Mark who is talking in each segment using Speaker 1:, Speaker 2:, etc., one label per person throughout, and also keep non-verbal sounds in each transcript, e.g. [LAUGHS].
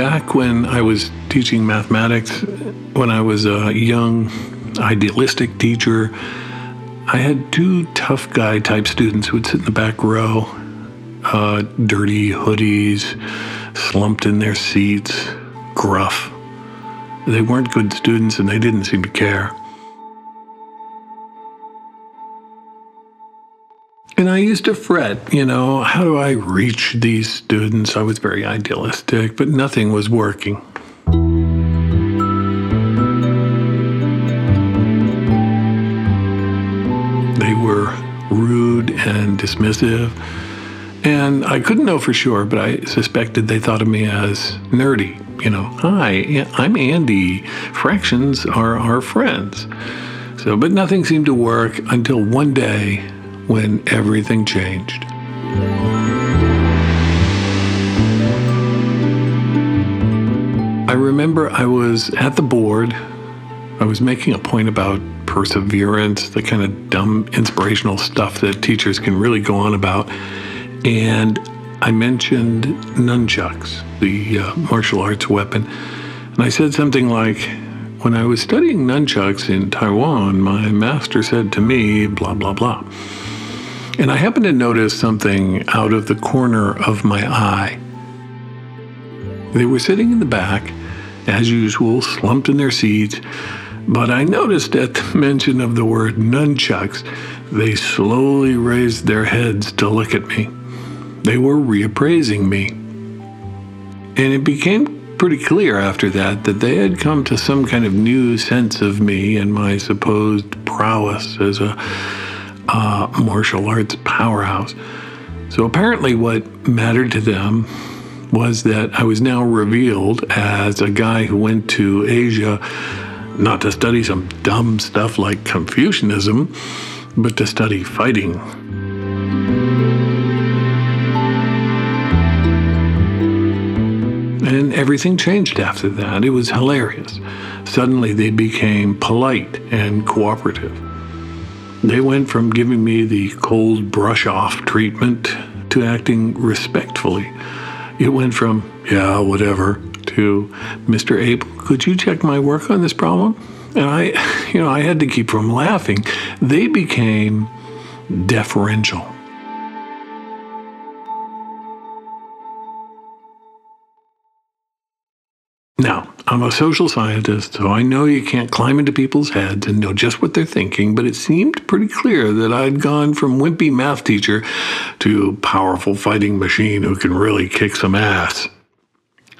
Speaker 1: Back when I was teaching mathematics, when I was a young, idealistic teacher, I had two tough guy type students who would sit in the back row, uh, dirty hoodies, slumped in their seats, gruff. They weren't good students and they didn't seem to care. And I used to fret, you know, how do I reach these students? I was very idealistic, but nothing was working. They were rude and dismissive. And I couldn't know for sure, but I suspected they thought of me as nerdy. You know, hi, I'm Andy. Fractions are our friends. So, but nothing seemed to work until one day when everything changed. I remember I was at the board. I was making a point about perseverance, the kind of dumb inspirational stuff that teachers can really go on about. And I mentioned nunchucks, the uh, martial arts weapon. And I said something like, when I was studying nunchucks in Taiwan, my master said to me, blah, blah, blah. And I happened to notice something out of the corner of my eye. They were sitting in the back, as usual, slumped in their seats, but I noticed at the [LAUGHS] mention of the word nunchucks, they slowly raised their heads to look at me. They were reappraising me. And it became pretty clear after that that they had come to some kind of new sense of me and my supposed prowess as a uh, martial arts powerhouse. So apparently, what mattered to them was that I was now revealed as a guy who went to Asia not to study some dumb stuff like Confucianism, but to study fighting. And everything changed after that. It was hilarious. Suddenly, they became polite and cooperative. They went from giving me the cold brush off treatment to acting respectfully. It went from, yeah, whatever, to, Mr. Abel, could you check my work on this problem? And I, [LAUGHS] you know, I had to keep from laughing. They became deferential. I'm a social scientist, so I know you can't climb into people's heads and know just what they're thinking, but it seemed pretty clear that I'd gone from wimpy math teacher to powerful fighting machine who can really kick some ass.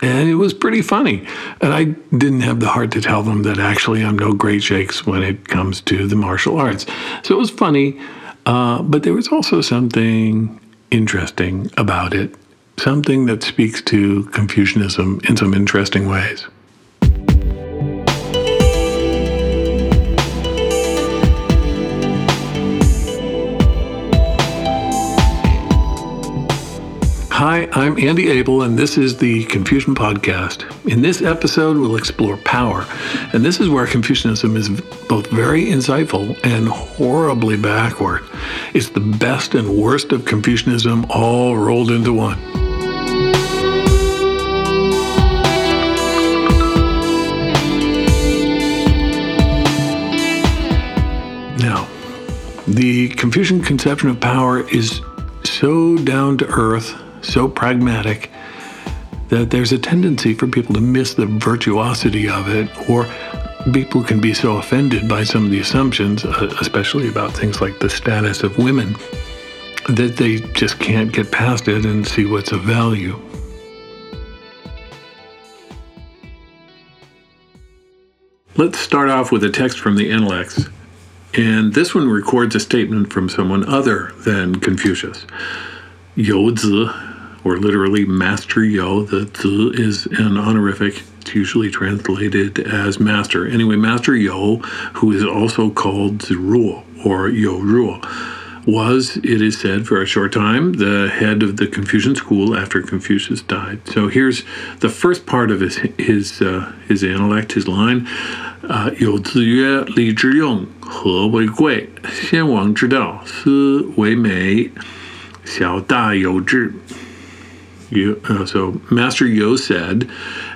Speaker 1: And it was pretty funny. And I didn't have the heart to tell them that actually I'm no great shakes when it comes to the martial arts. So it was funny, uh, but there was also something interesting about it something that speaks to Confucianism in some interesting ways. Hi, I'm Andy Abel, and this is the Confucian Podcast. In this episode, we'll explore power. And this is where Confucianism is both very insightful and horribly backward. It's the best and worst of Confucianism all rolled into one. Now, the Confucian conception of power is so down to earth so pragmatic that there's a tendency for people to miss the virtuosity of it, or people can be so offended by some of the assumptions, uh, especially about things like the status of women, that they just can't get past it and see what's of value. Let's start off with a text from the Analects. And this one records a statement from someone other than Confucius. Youzi or literally master yo. The th is an honorific. It's usually translated as master. Anyway, master yo, who is also called Ziruo or You Ruo, was, it is said, for a short time, the head of the Confucian school after Confucius died. So here's the first part of his his uh, his analect, his line. Uh, 有子曰：“礼之用，和为贵。先王之道，斯为美。小大有志。” You, uh, so Master Yo said,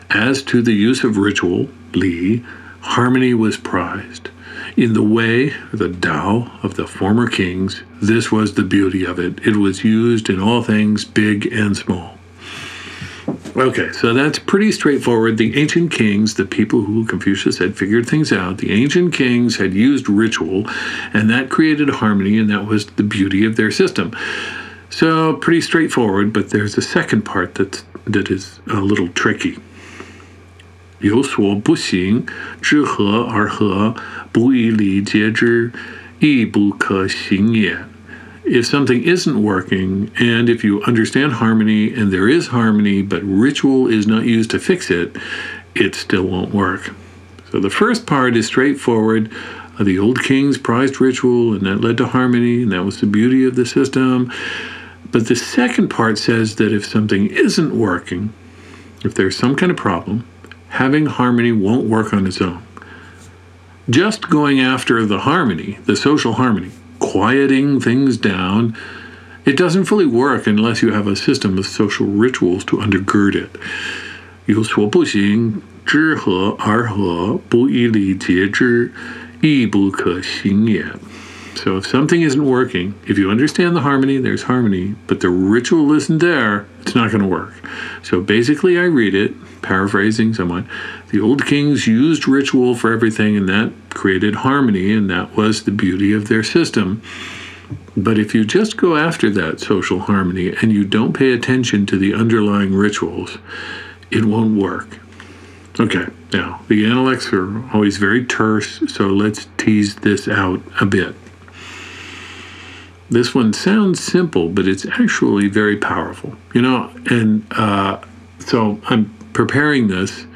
Speaker 1: As to the use of ritual, Li, harmony was prized. In the way, the Tao of the former kings, this was the beauty of it. It was used in all things, big and small. Okay, so that's pretty straightforward. The ancient kings, the people who Confucius had figured things out, the ancient kings had used ritual, and that created harmony, and that was the beauty of their system. So pretty straightforward, but there's a second part that that is a little tricky. 有所不行，知和而和，不以礼节之，亦不可行也 if something isn't working, and if you understand harmony and there is harmony, but ritual is not used to fix it, it still won't work. So the first part is straightforward. Uh, the old kings prized ritual, and that led to harmony, and that was the beauty of the system. But the second part says that if something isn't working, if there's some kind of problem, having harmony won't work on its own. Just going after the harmony, the social harmony, quieting things down. It doesn't fully work unless you have a system of social rituals to undergird it. 有所不行，知和而和，不以礼节之，亦不可行也。 So if something isn't working, if you understand the harmony, there's harmony, but the ritual isn't there, it's not going to work. So basically, I read it, paraphrasing someone. The old kings used ritual for everything, and that created harmony, and that was the beauty of their system. But if you just go after that social harmony and you don't pay attention to the underlying rituals, it won't work. Okay, now the analects are always very terse, so let's tease this out a bit. This one sounds simple, but it's actually very powerful. You know, and uh, so I'm preparing this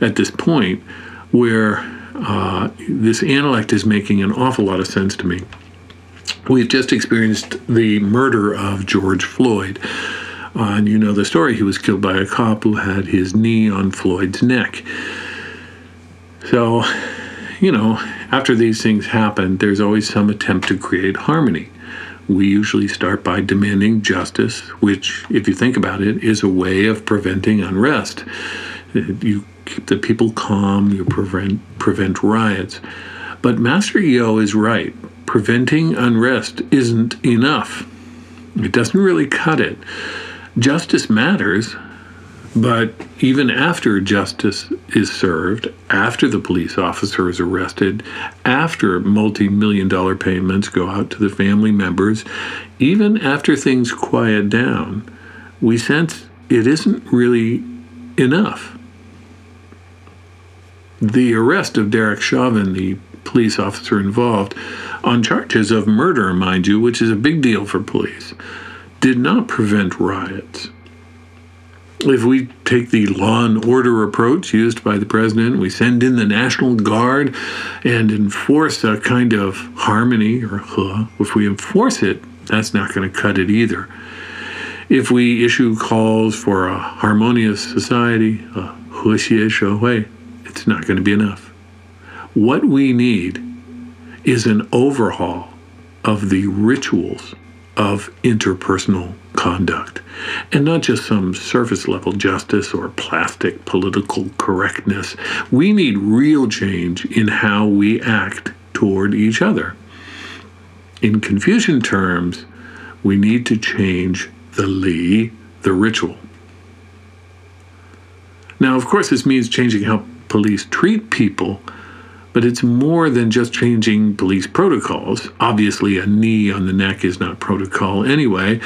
Speaker 1: at this point where uh, this analect is making an awful lot of sense to me. We've just experienced the murder of George Floyd. Uh, and you know the story. He was killed by a cop who had his knee on Floyd's neck. So, you know, after these things happen, there's always some attempt to create harmony. We usually start by demanding justice, which, if you think about it, is a way of preventing unrest. You keep the people calm, you prevent prevent riots. But Master Yo is right. Preventing unrest isn't enough. It doesn't really cut it. Justice matters, but even after justice is served, after the police officer is arrested, after multi million dollar payments go out to the family members, even after things quiet down, we sense it isn't really enough the arrest of Derek Chauvin, the police officer involved, on charges of murder, mind you, which is a big deal for police, did not prevent riots if we take the law and order approach used by the president, we send in the National Guard and enforce a kind of harmony or huh, if we enforce it, that's not going to cut it either. If we issue calls for a harmonious society, a way, it's not going to be enough. What we need is an overhaul of the rituals of interpersonal conduct and not just some surface level justice or plastic political correctness. We need real change in how we act toward each other. In Confucian terms, we need to change the li, the ritual. Now, of course, this means changing how police treat people, but it's more than just changing police protocols. Obviously, a knee on the neck is not protocol anyway.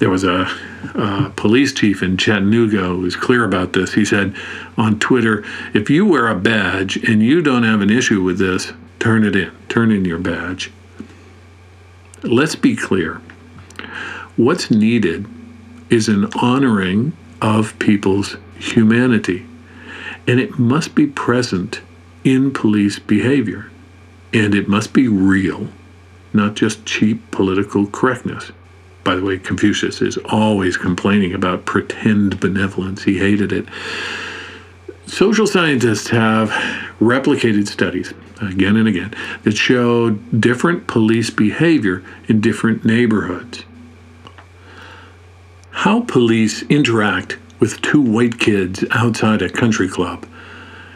Speaker 1: There was a, a police chief in Chattanooga who was clear about this. He said on Twitter, if you wear a badge and you don't have an issue with this, turn it in. Turn in your badge. Let's be clear. What's needed is an honoring of people's humanity and it must be present in police behavior. And it must be real, not just cheap political correctness. By the way, Confucius is always complaining about pretend benevolence. He hated it. Social scientists have replicated studies again and again that show different police behavior in different neighborhoods. How police interact with two white kids outside a country club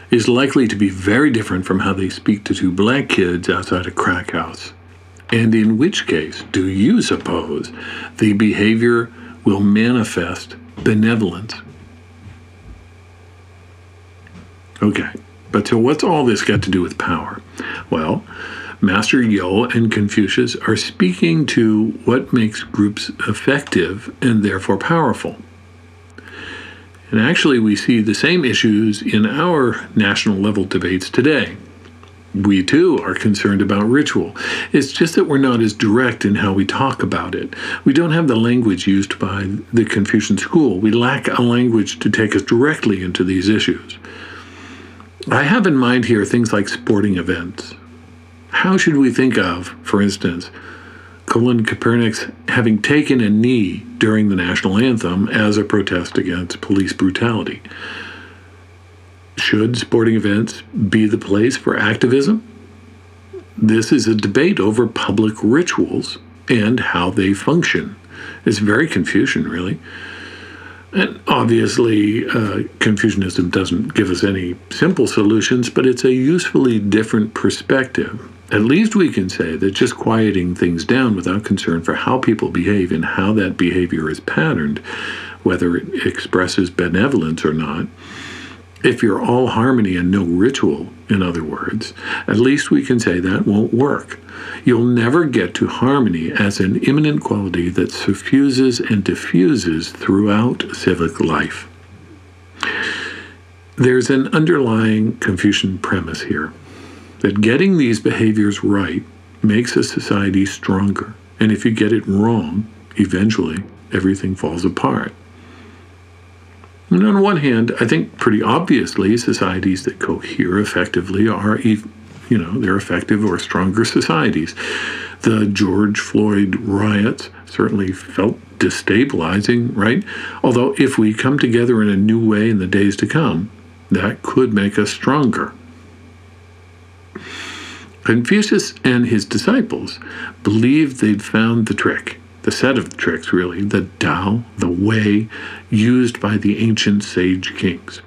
Speaker 1: is likely to be very different from how they speak to two black kids outside a crack house. And in which case, do you suppose the behavior will manifest benevolence? Okay, but so what's all this got to do with power? Well, Master Yo and Confucius are speaking to what makes groups effective and therefore powerful. And actually, we see the same issues in our national level debates today. We too are concerned about ritual. It's just that we're not as direct in how we talk about it. We don't have the language used by the Confucian school. We lack a language to take us directly into these issues. I have in mind here things like sporting events, how should we think of, for instance, Colin Kaepernick's having taken a knee during the national anthem as a protest against police brutality? Should sporting events be the place for activism? This is a debate over public rituals and how they function. It's very Confucian, really. And obviously, uh, Confucianism doesn't give us any simple solutions, but it's a usefully different perspective at least we can say that just quieting things down without concern for how people behave and how that behavior is patterned, whether it expresses benevolence or not, if you're all harmony and no ritual, in other words, at least we can say that won't work. You'll never get to harmony as an immanent quality that suffuses and diffuses throughout civic life. There's an underlying Confucian premise here that getting these behaviors right makes a society stronger. And if you get it wrong, eventually everything falls apart. And on one hand, I think pretty obviously societies that cohere effectively are, you know, they're effective or stronger societies. The George Floyd riots certainly felt destabilizing, right? Although if we come together in a new way in the days to come, that could make us stronger. Confucius and his disciples believed they'd found the trick, the set of tricks, really, the Tao, the way used by the ancient sage kings.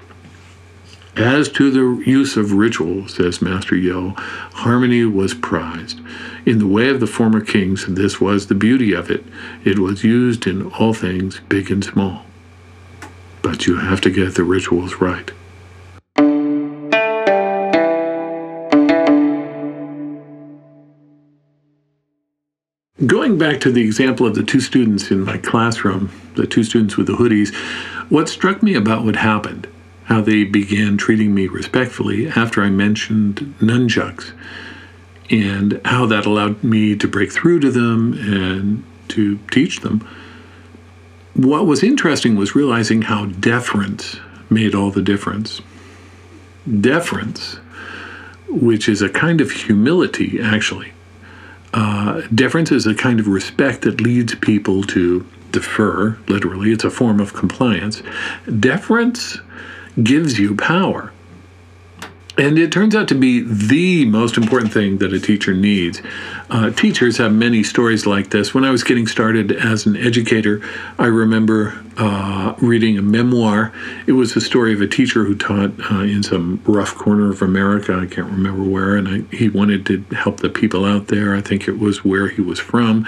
Speaker 1: As to the use of ritual, says Master Yo, harmony was prized. In the way of the former kings, and this was the beauty of it. It was used in all things, big and small. But you have to get the rituals right. Back to the example of the two students in my classroom, the two students with the hoodies, what struck me about what happened, how they began treating me respectfully after I mentioned nunchucks, and how that allowed me to break through to them and to teach them. What was interesting was realizing how deference made all the difference. Deference, which is a kind of humility, actually uh, deference is a kind of respect that leads people to defer, literally, it's a form of compliance. Deference gives you power. And it turns out to be the most important thing that a teacher needs. Uh, teachers have many stories like this. When I was getting started as an educator, I remember uh, reading a memoir. It was the story of a teacher who taught uh, in some rough corner of America. I can't remember where, and I, he wanted to help the people out there. I think it was where he was from.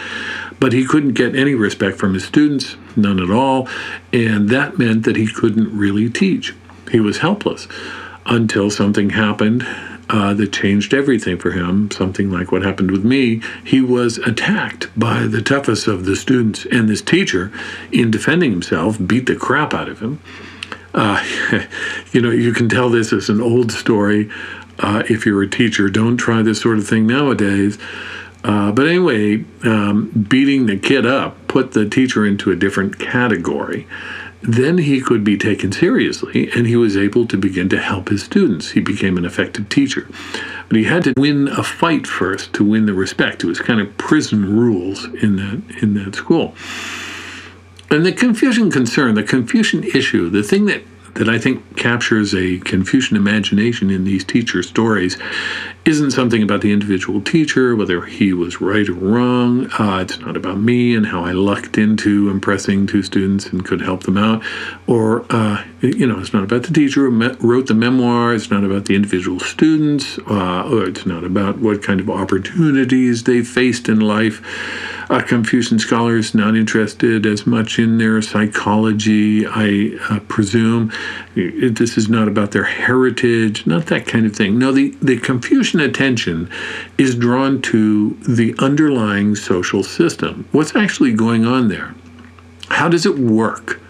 Speaker 1: But he couldn't get any respect from his students, none at all. And that meant that he couldn't really teach. He was helpless until something happened uh, that changed everything for him, something like what happened with me. He was attacked by the toughest of the students, and this teacher, in defending himself, beat the crap out of him. Uh, [LAUGHS] you know, you can tell this as an old story. Uh, if you're a teacher, don't try this sort of thing nowadays. Uh, but anyway, um, beating the kid up put the teacher into a different category then he could be taken seriously and he was able to begin to help his students. He became an effective teacher. But he had to win a fight first to win the respect. It was kind of prison rules in that in that school. And the Confucian concern, the Confucian issue, the thing that that I think captures a Confucian imagination in these teacher stories isn't something about the individual teacher, whether he was right or wrong. Uh, it's not about me and how I lucked into impressing two students and could help them out. Or, uh, you know, it's not about the teacher who wrote the memoir. It's not about the individual students. Uh, or it's not about what kind of opportunities they faced in life. Uh, Confucian scholars not interested as much in their psychology, I uh, presume. This is not about their heritage, not that kind of thing. No, the, the Confucian attention is drawn to the underlying social system. What's actually going on there? How does it work?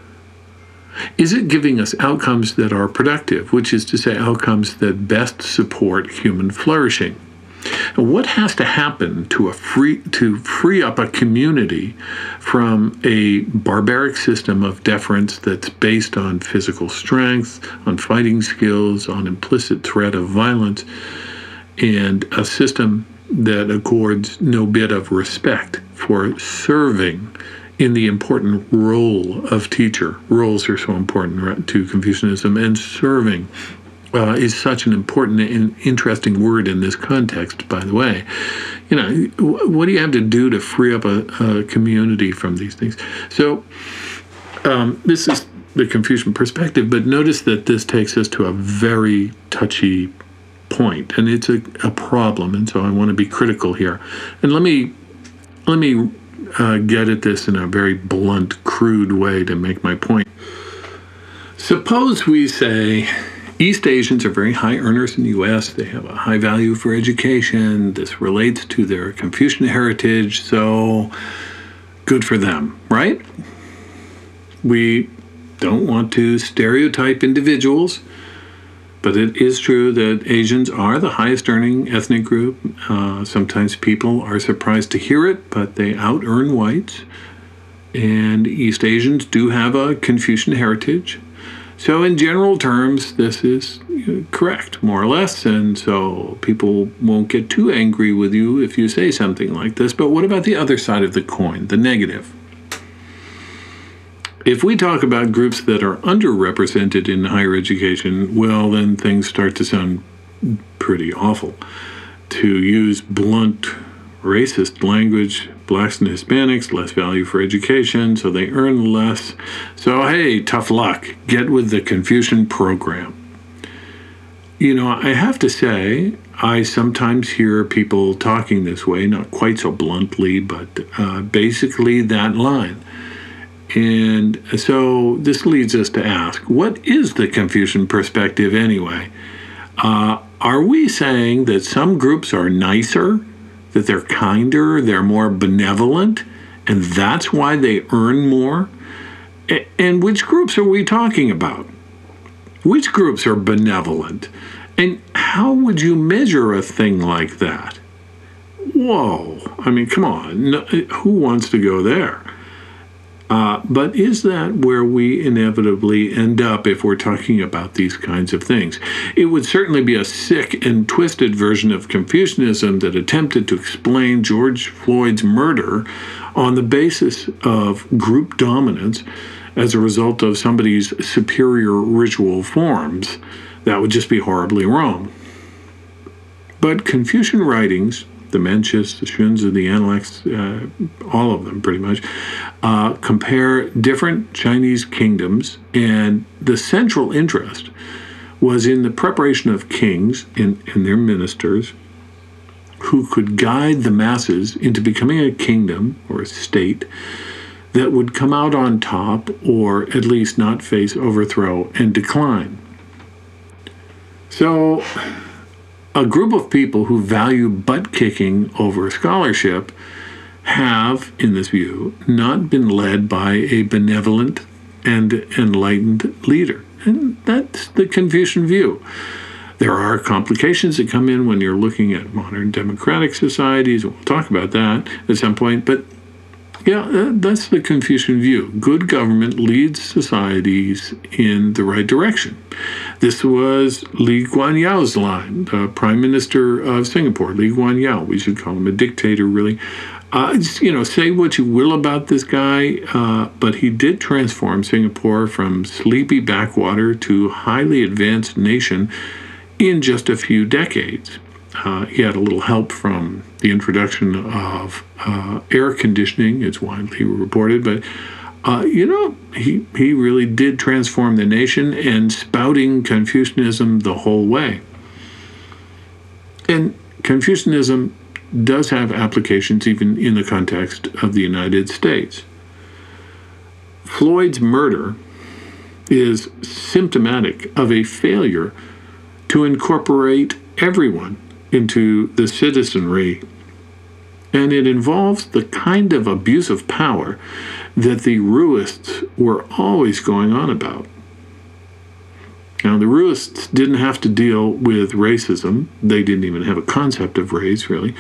Speaker 1: Is it giving us outcomes that are productive, which is to say, outcomes that best support human flourishing? What has to happen to a free to free up a community from a barbaric system of deference that's based on physical strength, on fighting skills, on implicit threat of violence, and a system that accords no bit of respect for serving in the important role of teacher. Roles are so important to Confucianism, and serving uh, is such an important and interesting word in this context, by the way. You know, what do you have to do to free up a, a community from these things? So, um, this is the Confucian perspective, but notice that this takes us to a very touchy point, and it's a, a problem, and so I want to be critical here. And let me let me uh, get at this in a very blunt, crude way to make my point. Suppose we say East Asians are very high earners in the US. They have a high value for education. This relates to their Confucian heritage, so good for them, right? We don't want to stereotype individuals, but it is true that Asians are the highest earning ethnic group. Uh, sometimes people are surprised to hear it, but they out earn whites. And East Asians do have a Confucian heritage. So, in general terms, this is correct, more or less, and so people won't get too angry with you if you say something like this. But what about the other side of the coin, the negative? If we talk about groups that are underrepresented in higher education, well, then things start to sound pretty awful. To use blunt, racist language, blacks and Hispanics, less value for education, so they earn less. So, hey, tough luck. Get with the Confucian program. You know, I have to say, I sometimes hear people talking this way, not quite so bluntly, but uh, basically that line. And so this leads us to ask what is the Confucian perspective anyway? Uh, are we saying that some groups are nicer that they're kinder, they're more benevolent, and that's why they earn more? And which groups are we talking about? Which groups are benevolent? And how would you measure a thing like that? Whoa, I mean, come on, who wants to go there? Uh, but is that where we inevitably end up if we're talking about these kinds of things? It would certainly be a sick and twisted version of Confucianism that attempted to explain George Floyd's murder on the basis of group dominance as a result of somebody's superior ritual forms. That would just be horribly wrong. But Confucian writings the Mencius, the Xunzi, the Analects, uh, all of them pretty much, uh, compare different Chinese kingdoms, and the central interest was in the preparation of kings and, and their ministers who could guide the masses into becoming a kingdom or a state that would come out on top or at least not face overthrow and decline. So, a group of people who value butt kicking over scholarship have, in this view, not been led by a benevolent and enlightened leader. And that's the Confucian view. There are complications that come in when you're looking at modern democratic societies. We'll talk about that at some point. But yeah, uh, that's the Confucian view. Good government leads societies in the right direction. This was Lee Kuan Yew's line, the Prime Minister of Singapore, Lee Kuan Yew. We should call him a dictator, really. Uh, you know, say what you will about this guy, uh, but he did transform Singapore from sleepy backwater to highly advanced nation in just a few decades. Uh, he had a little help from the introduction of uh, air conditioning, it's widely reported, but uh, you know, he, he really did transform the nation and spouting Confucianism the whole way. And Confucianism does have applications even in the context of the United States. Floyd's murder is symptomatic of a failure to incorporate everyone into the citizenry. And it involves the kind of abuse of power that the Ruists were always going on about. Now, the Ruists didn't have to deal with racism. They didn't even have a concept of race, really.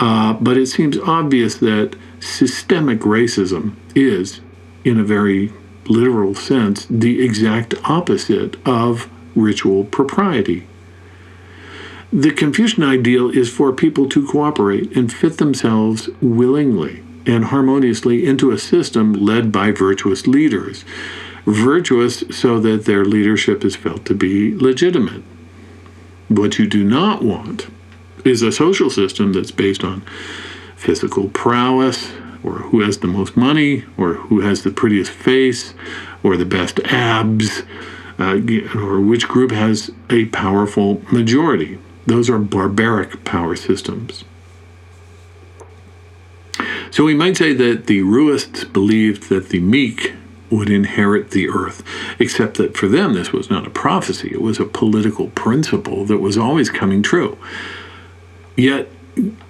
Speaker 1: Uh, but it seems obvious that systemic racism is, in a very literal sense, the exact opposite of ritual propriety. The Confucian ideal is for people to cooperate and fit themselves willingly and harmoniously into a system led by virtuous leaders. Virtuous so that their leadership is felt to be legitimate. What you do not want is a social system that's based on physical prowess, or who has the most money, or who has the prettiest face, or the best abs, uh, or which group has a powerful majority. Those are barbaric power systems. So we might say that the Ruists believed that the meek would inherit the earth, except that for them this was not a prophecy, it was a political principle that was always coming true. Yet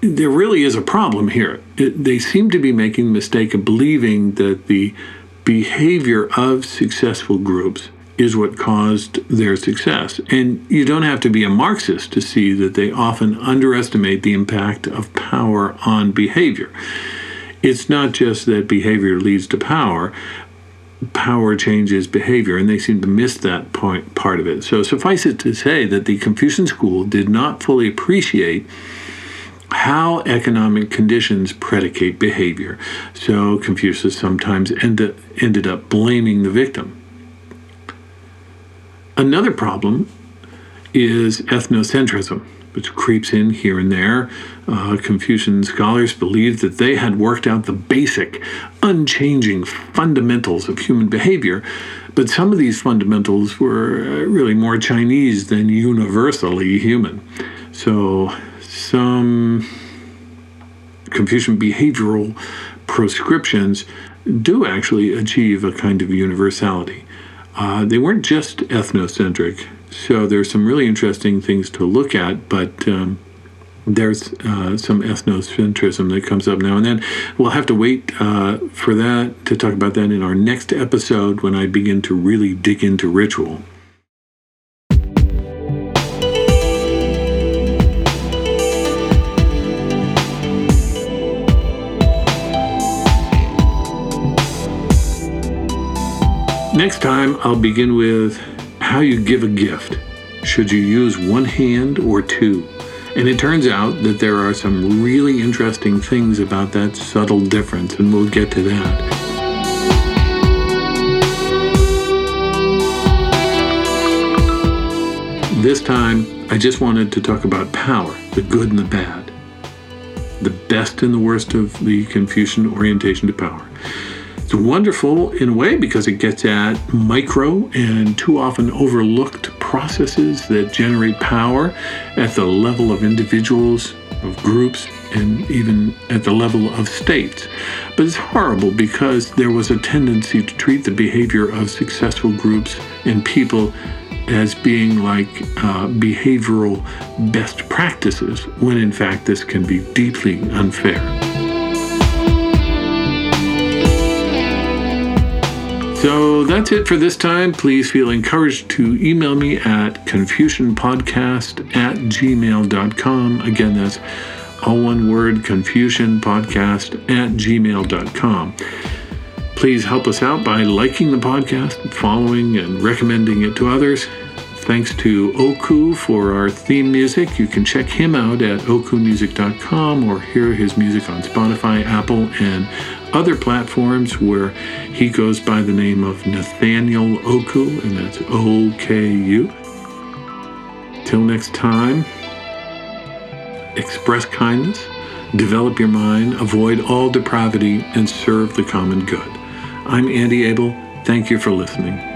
Speaker 1: there really is a problem here. It, they seem to be making the mistake of believing that the behavior of successful groups is what caused their success. And you don't have to be a Marxist to see that they often underestimate the impact of power on behavior. It's not just that behavior leads to power, power changes behavior, and they seem to miss that point, part of it. So, suffice it to say that the Confucian school did not fully appreciate how economic conditions predicate behavior. So, Confucius sometimes end, ended up blaming the victim. Another problem is ethnocentrism, which creeps in here and there. Uh, Confucian scholars believed that they had worked out the basic, unchanging fundamentals of human behavior, but some of these fundamentals were uh, really more Chinese than universally human. So, some Confucian behavioral prescriptions do actually achieve a kind of universality. Uh, they weren't just ethnocentric. So there's some really interesting things to look at, but um, there's uh, some ethnocentrism that comes up now and then. We'll have to wait uh, for that to talk about that in our next episode when I begin to really dig into ritual. Next time, I'll begin with how you give a gift. Should you use one hand or two? And it turns out that there are some really interesting things about that subtle difference, and we'll get to that. This time, I just wanted to talk about power, the good and the bad, the best and the worst of the Confucian orientation to power. It's wonderful in a way because it gets at micro and too often overlooked processes that generate power at the level of individuals, of groups, and even at the level of states. But it's horrible because there was a tendency to treat the behavior of successful groups and people as being like uh, behavioral best practices, when in fact this can be deeply unfair. So that's it for this time. Please feel encouraged to email me at confucianpodcast at gmail.com. Again, that's all one word confucianpodcast at gmail.com. Please help us out by liking the podcast, following, and recommending it to others. Thanks to Oku for our theme music. You can check him out at okumusic.com or hear his music on Spotify, Apple, and other platforms where he goes by the name of Nathaniel Oku, and that's O K U. Till next time, express kindness, develop your mind, avoid all depravity, and serve the common good. I'm Andy Abel. Thank you for listening.